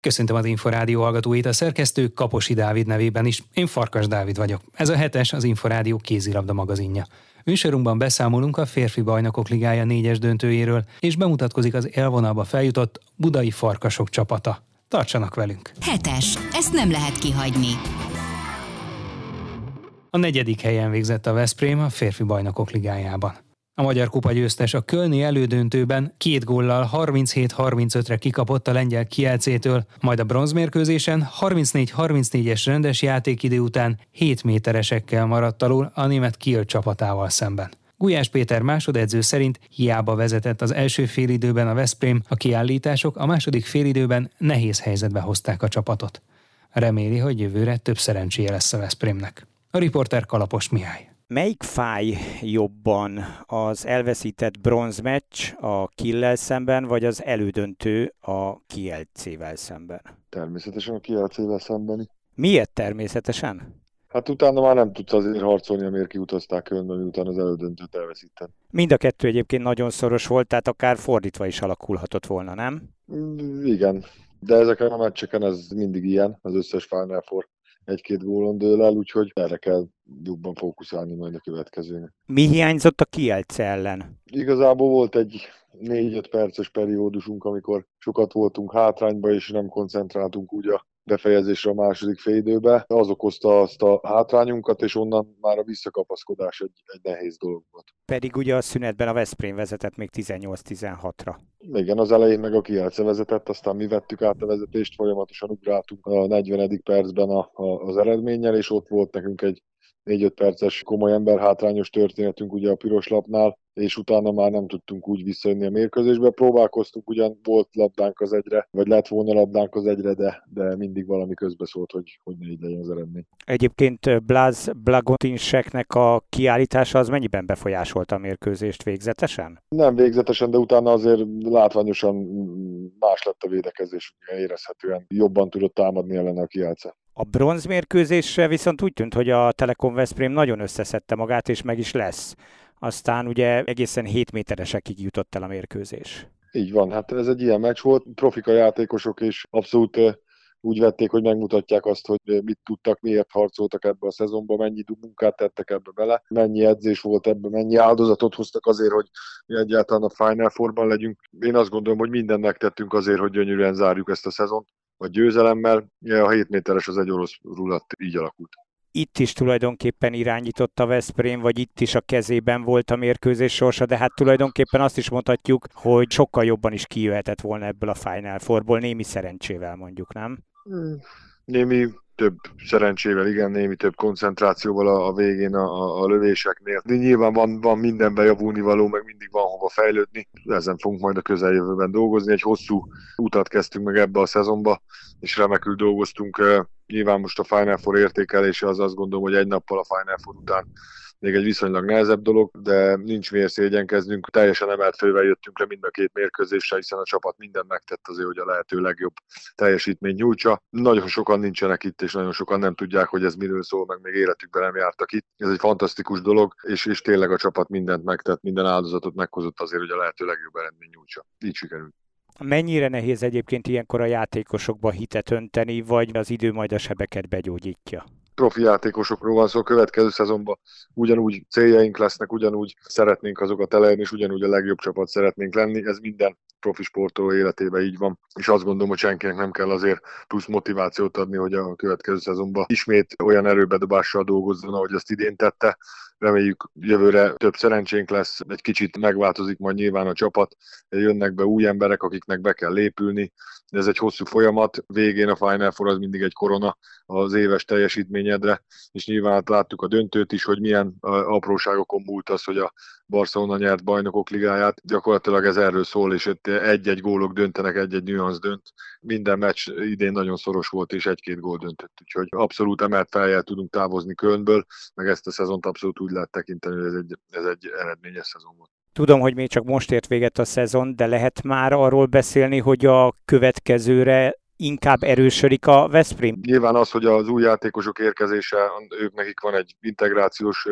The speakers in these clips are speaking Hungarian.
Köszöntöm az Inforádió hallgatóit, a szerkesztő Kaposi Dávid nevében is. Én Farkas Dávid vagyok. Ez a hetes az Inforádió kézilabda magazinja. Műsorunkban beszámolunk a férfi bajnokok ligája négyes döntőjéről, és bemutatkozik az élvonalba feljutott budai farkasok csapata. Tartsanak velünk! Hetes. Ezt nem lehet kihagyni. A negyedik helyen végzett a Veszprém a férfi bajnokok ligájában. A Magyar Kupa győztes a Kölni elődöntőben két góllal 37-35-re kikapott a lengyel Kielcétől, majd a bronzmérkőzésen 34-34-es rendes játékidő után 7 méteresekkel maradt alul a német Kiel csapatával szemben. Gulyás Péter másodedző szerint hiába vezetett az első félidőben a Veszprém, a kiállítások a második félidőben nehéz helyzetbe hozták a csapatot. Reméli, hogy jövőre több szerencséje lesz a Veszprémnek. A riporter Kalapos Mihály. Melyik fáj jobban az elveszített bronzmeccs a Killel szemben, vagy az elődöntő a Kielcével szemben? Természetesen a Kielcével szembeni. Miért természetesen? Hát utána már nem tudsz azért harcolni, amiért kiutazták önben, miután az elődöntőt elveszített. Mind a kettő egyébként nagyon szoros volt, tehát akár fordítva is alakulhatott volna, nem? Igen, de ezeken a meccseken ez mindig ilyen, az összes Final Four egy-két gólon dől el, úgyhogy erre kell jobban fókuszálni majd a következőnek. Mi hiányzott a Kielce ellen? Igazából volt egy 4-5 perces periódusunk, amikor sokat voltunk hátrányba, és nem koncentráltunk úgy a befejezésre a második félidőbe. Az okozta azt a hátrányunkat, és onnan már a visszakapaszkodás egy, egy nehéz dolog volt. Pedig ugye a szünetben a Veszprém vezetett még 18-16-ra. Igen, az elején meg a Kielce vezetett, aztán mi vettük át a vezetést, folyamatosan ugráltunk a 40. percben a, a, az eredménnyel, és ott volt nekünk egy 4-5 perces komoly emberhátrányos történetünk ugye a piros lapnál, és utána már nem tudtunk úgy visszajönni a mérkőzésbe. Próbálkoztunk, ugyan volt labdánk az egyre, vagy lett volna labdánk az egyre, de, de mindig valami közbeszólt, hogy, hogy ne így legyen az eredmény. Egyébként Blaz Blagotinseknek a kiállítása az mennyiben befolyásolta a mérkőzést végzetesen? Nem végzetesen, de utána azért látványosan más lett a védekezés, érezhetően jobban tudott támadni ellen a kiálca. A bronzmérkőzésre viszont úgy tűnt, hogy a Telekom Veszprém nagyon összeszedte magát, és meg is lesz. Aztán ugye egészen 7 méteresekig jutott el a mérkőzés. Így van, hát ez egy ilyen meccs volt, profika játékosok, és abszolút úgy vették, hogy megmutatják azt, hogy mit tudtak, miért harcoltak ebbe a szezonba, mennyi munkát tettek ebbe bele, mennyi edzés volt ebbe, mennyi áldozatot hoztak azért, hogy egyáltalán a Final Four-ban legyünk. Én azt gondolom, hogy mindent megtettünk azért, hogy gyönyörűen zárjuk ezt a szezont a győzelemmel. A 7 méteres az egy orosz rulat így alakult. Itt is tulajdonképpen irányított a Veszprém, vagy itt is a kezében volt a mérkőzés sorsa, de hát tulajdonképpen azt is mondhatjuk, hogy sokkal jobban is kijöhetett volna ebből a Final Fourból, némi szerencsével mondjuk, nem? Némi több szerencsével, igen, némi több koncentrációval a, a végén a, a, a lövéseknél. De nyilván van, van mindenben javulni való, meg mindig van hova fejlődni. Ezen fogunk majd a közeljövőben dolgozni. Egy hosszú utat kezdtünk meg ebbe a szezonba, és remekül dolgoztunk. Nyilván most a Final Four értékelése az azt gondolom, hogy egy nappal a Final Four után még egy viszonylag nehezebb dolog, de nincs miért szégyenkeznünk. Teljesen emelt fővel jöttünk le mind a két mérkőzésre, hiszen a csapat minden megtett azért, hogy a lehető legjobb teljesítmény nyújtsa. Nagyon sokan nincsenek itt, és nagyon sokan nem tudják, hogy ez miről szól, meg még életükben nem jártak itt. Ez egy fantasztikus dolog, és, és tényleg a csapat mindent megtett, minden áldozatot meghozott azért, hogy a lehető legjobb eredmény nyújtsa. Így sikerült. Mennyire nehéz egyébként ilyenkor a játékosokba hitet önteni, vagy az idő majd a sebeket begyógyítja? Profi játékosokról van szó, a következő szezonban ugyanúgy céljaink lesznek, ugyanúgy szeretnénk azokat elérni, és ugyanúgy a legjobb csapat szeretnénk lenni. Ez minden profi sportoló életében így van, és azt gondolom, hogy senkinek nem kell azért plusz motivációt adni, hogy a következő szezonban ismét olyan erőbedobással dolgozzon, ahogy azt idén tette. Reméljük jövőre több szerencsénk lesz, egy kicsit megváltozik majd nyilván a csapat, jönnek be új emberek, akiknek be kell lépülni, ez egy hosszú folyamat, végén a Final Four az mindig egy korona az éves teljesítményedre, és nyilván hát láttuk a döntőt is, hogy milyen apróságokon múlt az, hogy a Barcelona nyert bajnokok ligáját. Gyakorlatilag ez erről szól, és egy-egy gólok döntenek, egy-egy nüansz dönt. Minden meccs idén nagyon szoros volt, és egy-két gól döntött. Úgyhogy abszolút emelt feljel tudunk távozni Kölnből, meg ezt a szezont abszolút úgy lehet tekinteni, hogy ez egy, ez egy eredményes szezon volt. Tudom, hogy még csak most ért véget a szezon, de lehet már arról beszélni, hogy a következőre inkább erősödik a Veszprém? Nyilván az, hogy az új játékosok érkezése, ők nekik van egy integrációs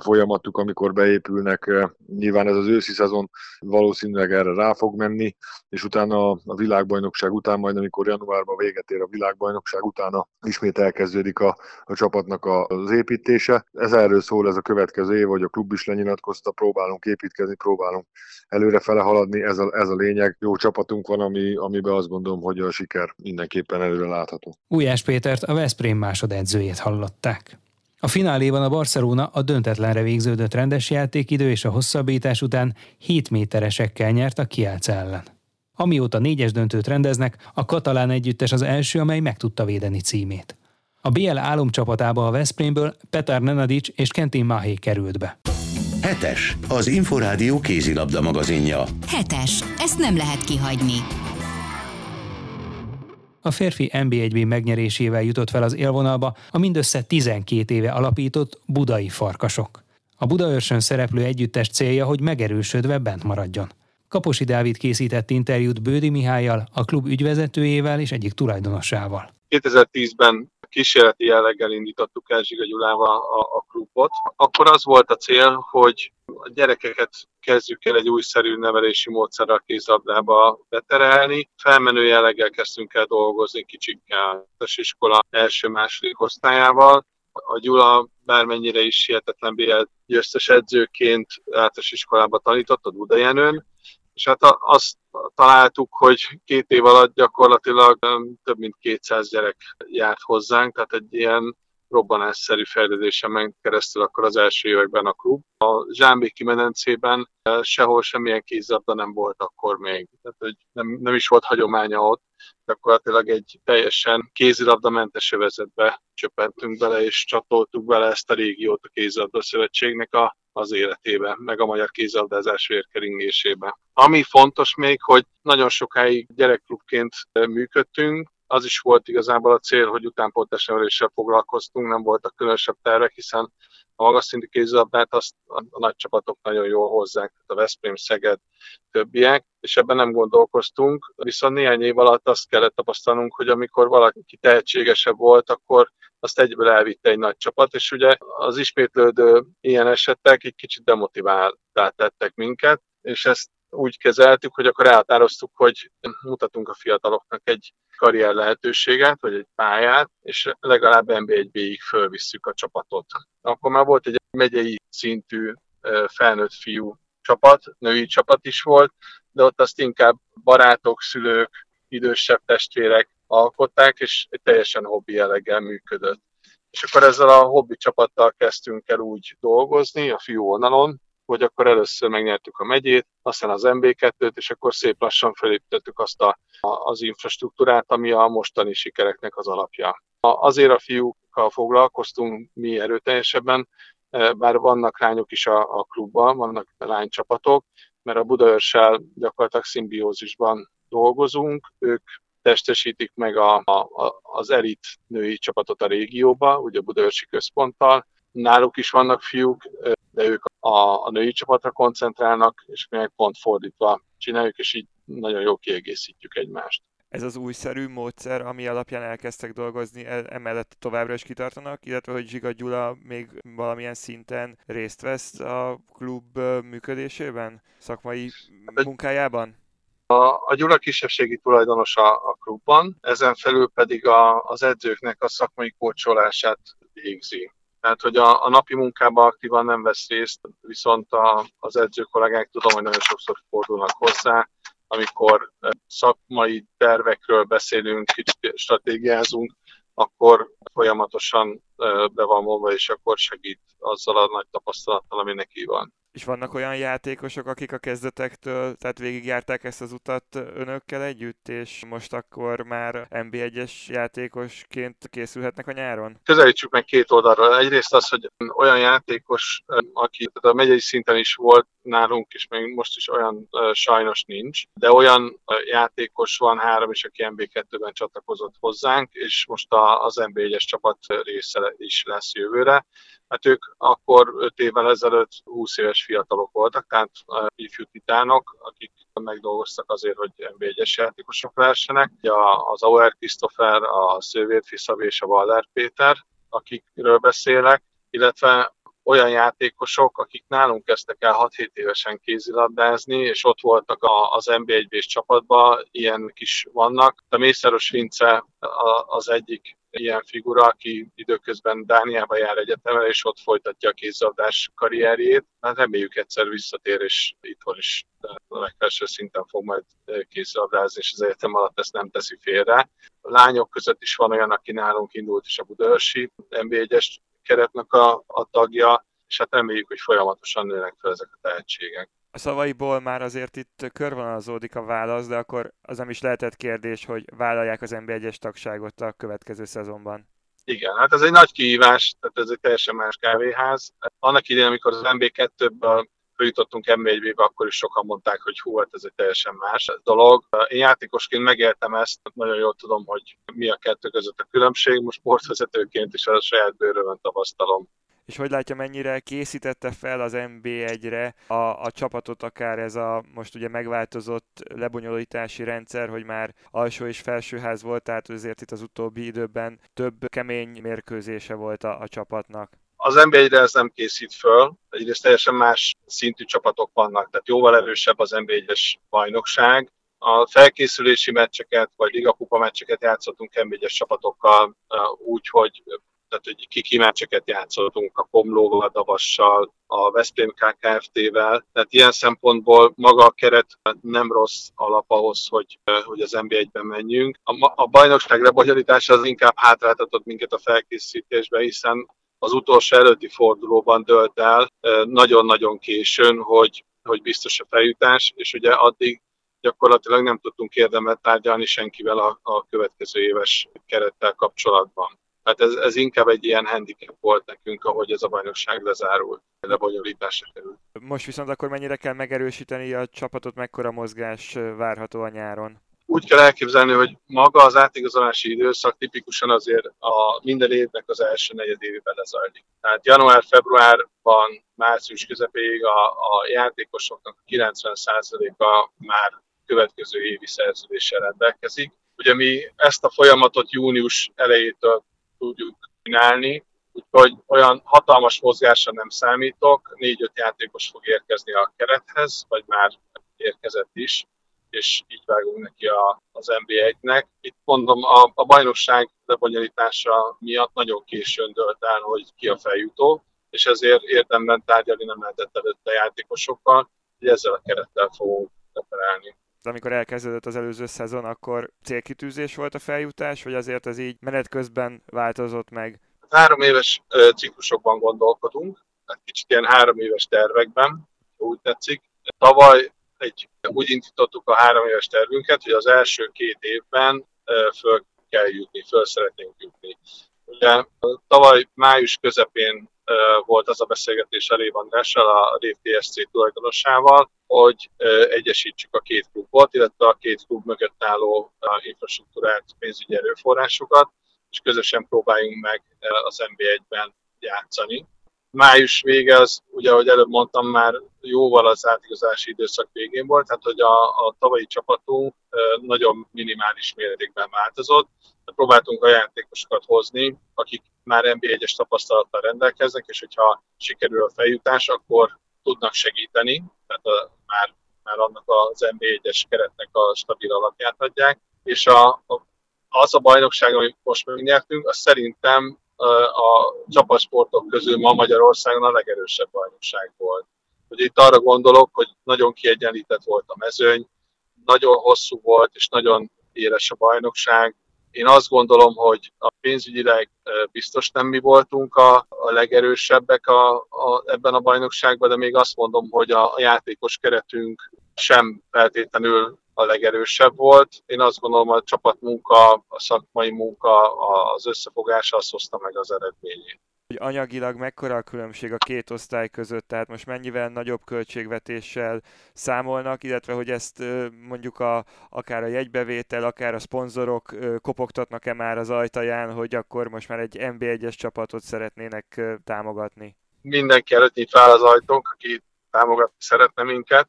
folyamatuk, amikor beépülnek. Nyilván ez az őszi szezon valószínűleg erre rá fog menni, és utána a világbajnokság után, majd amikor januárban véget ér a világbajnokság, utána ismét elkezdődik a, a csapatnak az építése. Ez erről szól ez a következő év, hogy a klub is lenyilatkozta, próbálunk építkezni, próbálunk előrefele haladni, ez a, ez a lényeg. Jó csapatunk van, ami, amiben azt gondolom, hogy a siker mindenképpen előre látható. Ujjás Pétert a Veszprém másodedzőjét hallották. A fináléban a Barcelona a döntetlenre végződött rendes játékidő és a hosszabbítás után 7 méteresekkel nyert a Kielce ellen. Amióta négyes döntőt rendeznek, a katalán együttes az első, amely meg tudta védeni címét. A BL álomcsapatába a Veszprémből Petar Nenadic és Kentin Mahé került be. Hetes, az Inforádió kézilabda magazinja. Hetes, ezt nem lehet kihagyni. A férfi NB1B megnyerésével jutott fel az élvonalba a mindössze 12 éve alapított budai farkasok. A Budaörsön szereplő együttes célja, hogy megerősödve bent maradjon. Kaposi Dávid készített interjút Bődi Mihályjal, a klub ügyvezetőjével és egyik tulajdonossával. 2010-ben kísérleti jelleggel indítottuk el Zsiga Gyulával a, a klubot. Akkor az volt a cél, hogy a gyerekeket kezdjük el egy újszerű nevelési módszerrel kézabdába beterelni. Felmenő jelleggel kezdtünk el dolgozni kicsikkel az iskola első-második osztályával. A Gyula bármennyire is hihetetlen BL győztes edzőként általános iskolába tanított a Budajenőn, és hát azt találtuk, hogy két év alatt gyakorlatilag több mint 200 gyerek járt hozzánk, tehát egy ilyen robbanásszerű fejlődésen ment keresztül akkor az első években a klub. A Zsámbéki medencében sehol semmilyen kézabda nem volt akkor még, tehát hogy nem, nem is volt hagyománya ott. Gyakorlatilag egy teljesen kézilabdamentes övezetbe csöppentünk bele, és csatoltuk bele ezt a régiót a kézilabda szövetségnek a az életébe, meg a magyar kézilabdázás vérkeringésébe. Ami fontos még, hogy nagyon sokáig gyerekklubként működtünk, az is volt igazából a cél, hogy utánpótlás neveléssel foglalkoztunk, nem voltak különösebb tervek, hiszen magas szintű kézilabdát azt a, nagy csapatok nagyon jól hozzák, tehát a Veszprém, Szeged, többiek, és ebben nem gondolkoztunk, viszont néhány év alatt azt kellett tapasztalnunk, hogy amikor valaki tehetségesebb volt, akkor azt egyből elvitte egy nagy csapat, és ugye az ismétlődő ilyen esetek egy kicsit demotiváltá tettek minket, és ezt úgy kezeltük, hogy akkor elhatároztuk, hogy mutatunk a fiataloknak egy karrier lehetőséget, vagy egy pályát, és legalább NB1B-ig fölvisszük a csapatot. Akkor már volt egy megyei szintű felnőtt fiú csapat, női csapat is volt, de ott azt inkább barátok, szülők, idősebb testvérek alkották, és egy teljesen hobbi jelleggel működött. És akkor ezzel a hobbi csapattal kezdtünk el úgy dolgozni a fiú vonalon, hogy akkor először megnyertük a megyét, aztán az MB2-t, és akkor szép lassan felépítettük azt a, az infrastruktúrát, ami a mostani sikereknek az alapja. Azért a fiúkkal foglalkoztunk mi erőteljesebben, e, bár vannak lányok is a, a klubban, vannak lánycsapatok, mert a Budaörsel gyakorlatilag szimbiózisban dolgozunk, ők testesítik meg a, a, az elit női csapatot a régióba, ugye a Budaörsi központtal. Náluk is vannak fiúk, de ők a, a női csapatra koncentrálnak, és mi meg pont fordítva csináljuk, és így nagyon jó kiegészítjük egymást. Ez az újszerű módszer, ami alapján elkezdtek dolgozni, e, emellett továbbra is kitartanak, illetve hogy Zsiga Gyula még valamilyen szinten részt vesz a klub működésében, szakmai hát, munkájában? A, a Gyula kisebbségi tulajdonos a, a klubban, ezen felül pedig a, az edzőknek a szakmai kócsolását végzi. Tehát, hogy a, a napi munkában aktívan nem vesz részt, viszont a, az edző kollégák tudom, hogy nagyon sokszor fordulnak hozzá, amikor szakmai tervekről beszélünk, kicsit stratégiázunk, akkor folyamatosan be van mondva, és akkor segít azzal a nagy tapasztalattal, ami neki van. És vannak olyan játékosok, akik a kezdetektől, tehát végigjárták ezt az utat önökkel együtt, és most akkor már NB1-es játékosként készülhetnek a nyáron? Közelítsük meg két oldalra. Egyrészt az, hogy olyan játékos, aki a megyei szinten is volt nálunk, és még most is olyan sajnos nincs, de olyan játékos van három is, aki NB2-ben csatlakozott hozzánk, és most az NB1-es csapat része is lesz jövőre Hát ők akkor 5 évvel ezelőtt 20 éves fiatalok voltak, tehát ifjú titánok, akik megdolgoztak azért, hogy NB1-es játékosok versenek. Az Auer Christopher, a Szővét Fiszav és a Waller Péter, akikről beszélek, illetve olyan játékosok, akik nálunk kezdtek el 6-7 évesen kézilabdázni, és ott voltak az NB1-s csapatban, ilyen is vannak. A Mészáros Vince az egyik ilyen figura, aki időközben Dániába jár egyetemre, és ott folytatja a kézilabdás karrierjét. Hát reméljük egyszer visszatér, és itthon is a legfelső szinten fog majd kézilabdázni, és az egyetem alatt ezt nem teszi félre. A lányok között is van olyan, aki nálunk indult is a Budaörsi NB1-es keretnek a, a tagja, és hát reméljük, hogy folyamatosan nőnek fel ezek a tehetségek. A szavaiból már azért itt körvonalazódik a válasz, de akkor az nem is lehetett kérdés, hogy vállalják az NB1-es tagságot a következő szezonban. Igen, hát ez egy nagy kihívás, tehát ez egy teljesen más kávéház. Annak idején, amikor az NB2-ből följutottunk MB1-be, akkor is sokan mondták, hogy hú, hát ez egy teljesen más dolog. Én játékosként megéltem ezt, nagyon jól tudom, hogy mi a kettő között a különbség, most sportvezetőként is a saját bőrömön tapasztalom és hogy látja, mennyire készítette fel az MB1-re a, a csapatot, akár ez a most ugye megváltozott lebonyolítási rendszer, hogy már alsó és felsőház volt, tehát azért itt az utóbbi időben több kemény mérkőzése volt a, a csapatnak. Az NB1-re ez nem készít föl, egyrészt teljesen más szintű csapatok vannak, tehát jóval erősebb az NB1-es bajnokság, a felkészülési meccseket, vagy ligakupa meccseket játszottunk NB1-es csapatokkal úgy, hogy tehát hogy kiki meccseket játszottunk a Komlóval, a Davassal, a Veszprém KKFT-vel, tehát ilyen szempontból maga a keret nem rossz alap ahhoz, hogy, hogy az NB1-ben menjünk. A, a bajnokság lebonyolítása az inkább hátráltatott minket a felkészítésbe, hiszen az utolsó előtti fordulóban dölt el nagyon-nagyon későn, hogy, hogy biztos a feljutás, és ugye addig gyakorlatilag nem tudtunk érdemet tárgyalni senkivel a, a következő éves kerettel kapcsolatban. Hát ez, ez inkább egy ilyen handicap volt nekünk, ahogy ez a bajnokság lezárult, lebonyolításra került. Most viszont akkor mennyire kell megerősíteni a csapatot, mekkora mozgás várható a nyáron? Úgy kell elképzelni, hogy maga az átigazolási időszak tipikusan azért a minden évnek az első negyedévében lezajlik. Tehát január-februárban, március közepéig a, a játékosoknak 90%-a már következő évi szerződéssel rendelkezik. Ugye mi ezt a folyamatot június elejétől tudjuk csinálni, úgyhogy olyan hatalmas mozgásra nem számítok, négy-öt játékos fog érkezni a kerethez, vagy már érkezett is, és így vágunk neki a, az NB1-nek. Itt mondom, a, a bajnokság lebonyolítása miatt nagyon későn dölt el, hogy ki a feljutó, és ezért érdemben tárgyalni nem lehetett előtte játékosokkal, hogy ezzel a kerettel fogunk operálni amikor elkezdődött az előző szezon, akkor célkitűzés volt a feljutás, vagy azért ez így menet közben változott meg? Három éves ciklusokban gondolkodunk, tehát kicsit ilyen három éves tervekben, úgy tetszik. Tavaly egy, úgy indítottuk a három éves tervünket, hogy az első két évben föl kell jutni, föl szeretnénk jutni. Ugye tavaly május közepén volt az a beszélgetés a Lév Andrással, a Rév TSC tulajdonosával, hogy egyesítsük a két klubot, illetve a két klub mögött álló infrastruktúrát, pénzügyi erőforrásokat, és közösen próbáljunk meg az NB1-ben játszani. Május vége az, ugye, ahogy előbb mondtam, már jóval az átigazási időszak végén volt, tehát hogy a, a tavalyi csapatunk nagyon minimális mértékben változott. Próbáltunk a játékosokat hozni, akik már NB1-es tapasztalattal rendelkeznek, és hogyha sikerül a feljutás, akkor tudnak segíteni, tehát a, már, már annak az NB1-es keretnek a stabil alapját adják, és a, a, az a bajnokság, amit most megnyertünk, az szerintem a csapatsportok közül ma Magyarországon a legerősebb bajnokság volt. Hogy itt arra gondolok, hogy nagyon kiegyenlített volt a mezőny, nagyon hosszú volt és nagyon éles a bajnokság, én azt gondolom, hogy a pénzügyileg biztos nem mi voltunk a, a legerősebbek a, a, ebben a bajnokságban, de még azt mondom, hogy a, a játékos keretünk sem feltétlenül a legerősebb volt. Én azt gondolom, a csapatmunka, a szakmai munka, az összefogása azt hozta meg az eredményét. hogy anyagilag mekkora a különbség a két osztály között, tehát most mennyivel nagyobb költségvetéssel számolnak, illetve hogy ezt mondjuk a, akár a jegybevétel, akár a szponzorok kopogtatnak-e már az ajtaján, hogy akkor most már egy NB1-es csapatot szeretnének támogatni? Mindenki előtt nyit fel az ajtónk, aki támogatni szeretne minket.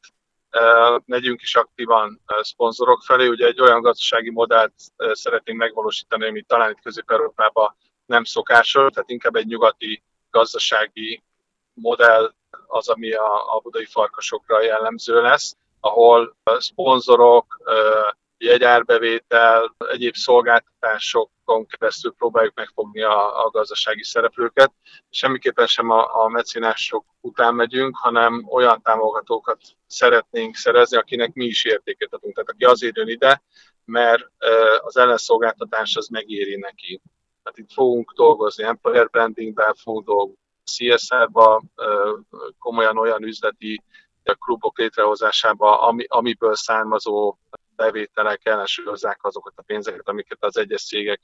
Megyünk is aktívan szponzorok felé. Ugye egy olyan gazdasági modellt szeretnénk megvalósítani, ami talán itt Közép-Európában nem szokásos, tehát inkább egy nyugati gazdasági modell az, ami a, a budai farkasokra jellemző lesz, ahol szponzorok, jegyárbevétel, egyéb szolgáltatásokon keresztül próbáljuk megfogni a, a gazdasági szereplőket. Semmiképpen sem a, a mecinások után megyünk, hanem olyan támogatókat szeretnénk szerezni, akinek mi is értéket adunk. Tehát aki azért jön ide, mert az ellenszolgáltatás az megéri neki. Tehát itt fogunk dolgozni employer brandingben, fogunk dolgozni CSR-ba, komolyan olyan üzleti klubok létrehozásába, ami, amiből származó bevételek ellensúlyozzák azokat a pénzeket, amiket az egyes cégek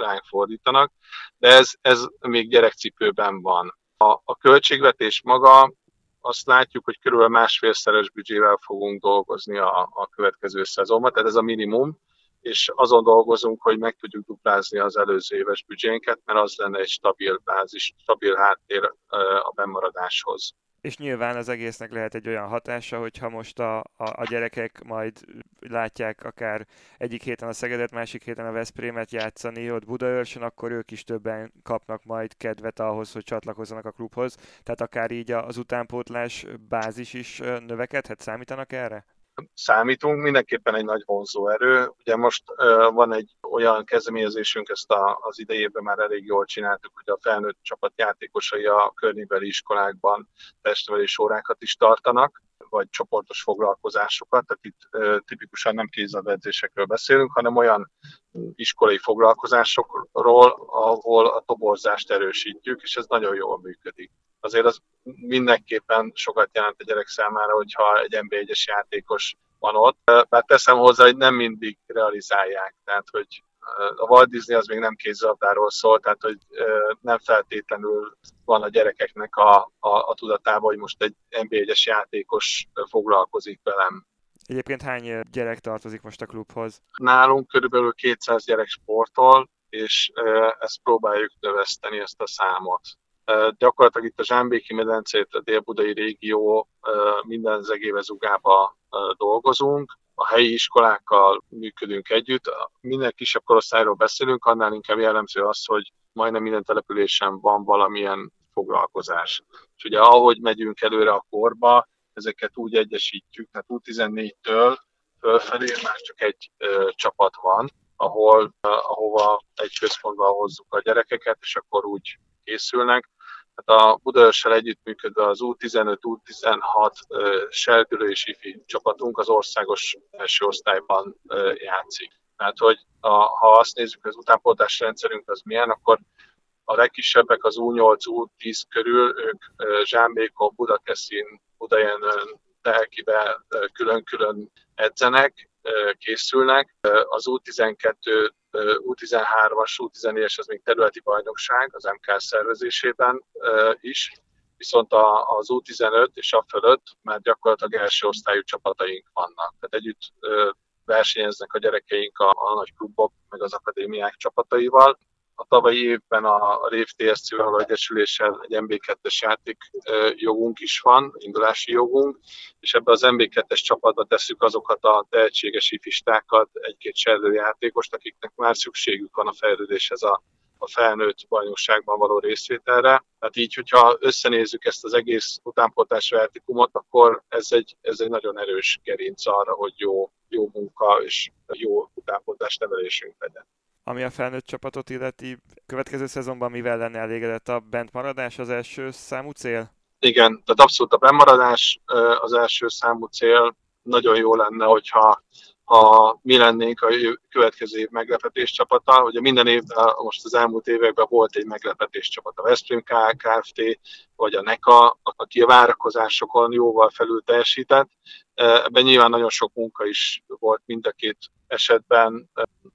ránk fordítanak, de ez, ez még gyerekcipőben van. A, a költségvetés maga azt látjuk, hogy körülbelül másfélszeres büdzsével fogunk dolgozni a, a következő szezonban, tehát ez a minimum, és azon dolgozunk, hogy meg tudjuk duplázni az előző éves büdzsénket, mert az lenne egy stabil bázis, stabil háttér a bemaradáshoz és nyilván az egésznek lehet egy olyan hatása, hogyha most a, a, a gyerekek majd látják akár egyik héten a Szegedet, másik héten a Veszprémet játszani ott Budaörsön, akkor ők is többen kapnak majd kedvet ahhoz, hogy csatlakozzanak a klubhoz. Tehát akár így az utánpótlás bázis is növekedhet, számítanak erre? Számítunk, mindenképpen egy nagy vonzó erő. Ugye most van egy olyan kezdeményezésünk, ezt a, az idejében már elég jól csináltuk, hogy a felnőtt csapat játékosai a környékbeli iskolákban testnevelés órákat is tartanak, vagy csoportos foglalkozásokat, tehát itt uh, tipikusan nem kézzelbedzésekről beszélünk, hanem olyan iskolai foglalkozásokról, ahol a toborzást erősítjük, és ez nagyon jól működik azért az mindenképpen sokat jelent a gyerek számára, hogyha egy NB1-es játékos van ott. Bár teszem hozzá, hogy nem mindig realizálják, tehát hogy a Walt Disney az még nem kézzelabdáról szól, tehát hogy nem feltétlenül van a gyerekeknek a, a, a tudatában, hogy most egy NB1-es játékos foglalkozik velem. Egyébként hány gyerek tartozik most a klubhoz? Nálunk körülbelül 200 gyerek sportol, és ezt próbáljuk növeszteni, ezt a számot. Gyakorlatilag itt a Zsámbéki medencét, a dél-budai régió minden zegévezugába dolgozunk, a helyi iskolákkal működünk együtt. Minden kisebb korosztályról beszélünk, annál inkább jellemző az, hogy majdnem minden településen van valamilyen foglalkozás. És ugye ahogy megyünk előre a korba, ezeket úgy egyesítjük, tehát U14-től fölfelé már csak egy ö, csapat van, ahol, ahova egy központba hozzuk a gyerekeket, és akkor úgy készülnek. Hát a Budaörsel együttműködve az U15, U16 serdülő és ifi csapatunk az országos első osztályban játszik. Tehát, hogy a, ha azt nézzük, az utánpótlás rendszerünk az milyen, akkor a legkisebbek az U8, U10 körül, ők Zsámbékon, Budakeszin, Budajenön, Telkibe külön-külön edzenek, készülnek. Az U12 U13-as, U14-es az még területi bajnokság az MK szervezésében is, viszont az U15 és a fölött már gyakorlatilag első osztályú csapataink vannak. Tehát együtt versenyeznek a gyerekeink a, a nagy klubok, meg az akadémiák csapataival, a tavalyi évben a, Rév TSC-vel, Egyesüléssel egy MB2-es játék jogunk is van, indulási jogunk, és ebbe az MB2-es csapatba tesszük azokat a tehetséges ifistákat, egy-két játékost, akiknek már szükségük van a fejlődéshez a, a felnőtt bajnokságban való részvételre. Tehát így, hogyha összenézzük ezt az egész utánpótlás vertikumot, akkor ez egy, ez egy nagyon erős gerinc arra, hogy jó, jó munka és jó utánpótlás nevelésünk legyen ami a felnőtt csapatot illeti. Következő szezonban mivel lenne elégedett a bentmaradás az első számú cél? Igen, tehát abszolút a bentmaradás az első számú cél. Nagyon jó lenne, hogyha ha mi lennénk a következő év meglepetés csapata. Ugye minden évben, most az elmúlt években volt egy meglepetés csapat, a Veszprém Kft. vagy a NECA, aki a várakozásokon jóval felül teljesített. Ebben nyilván nagyon sok munka is volt mind a két esetben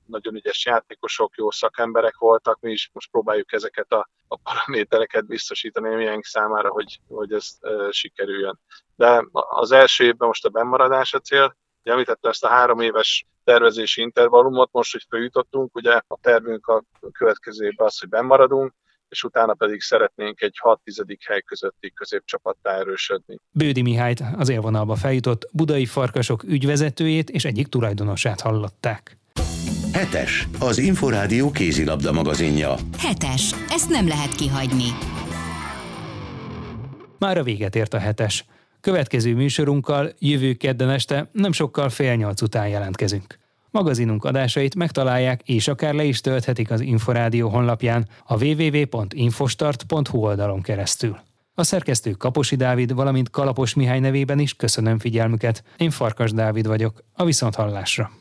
nagyon ügyes játékosok, jó szakemberek voltak, mi is most próbáljuk ezeket a a paramétereket biztosítani miénk számára, hogy, hogy ez e, sikerüljön. De az első évben most a bennmaradás a cél, említette ezt a három éves tervezési intervallumot, most, hogy feljutottunk, ugye a tervünk a következő évben az, hogy bennmaradunk, és utána pedig szeretnénk egy 6-10. hely közötti középcsapattá erősödni. Bődi Mihályt az élvonalba feljutott budai farkasok ügyvezetőjét és egyik tulajdonosát hallották. Hetes, az Inforádió kézilabda magazinja. Hetes, ezt nem lehet kihagyni. Már a véget ért a hetes. Következő műsorunkkal jövő kedden este nem sokkal fél nyolc után jelentkezünk. Magazinunk adásait megtalálják és akár le is tölthetik az Inforádió honlapján a www.infostart.hu oldalon keresztül. A szerkesztő Kaposi Dávid, valamint Kalapos Mihály nevében is köszönöm figyelmüket. Én Farkas Dávid vagyok, a Viszonthallásra.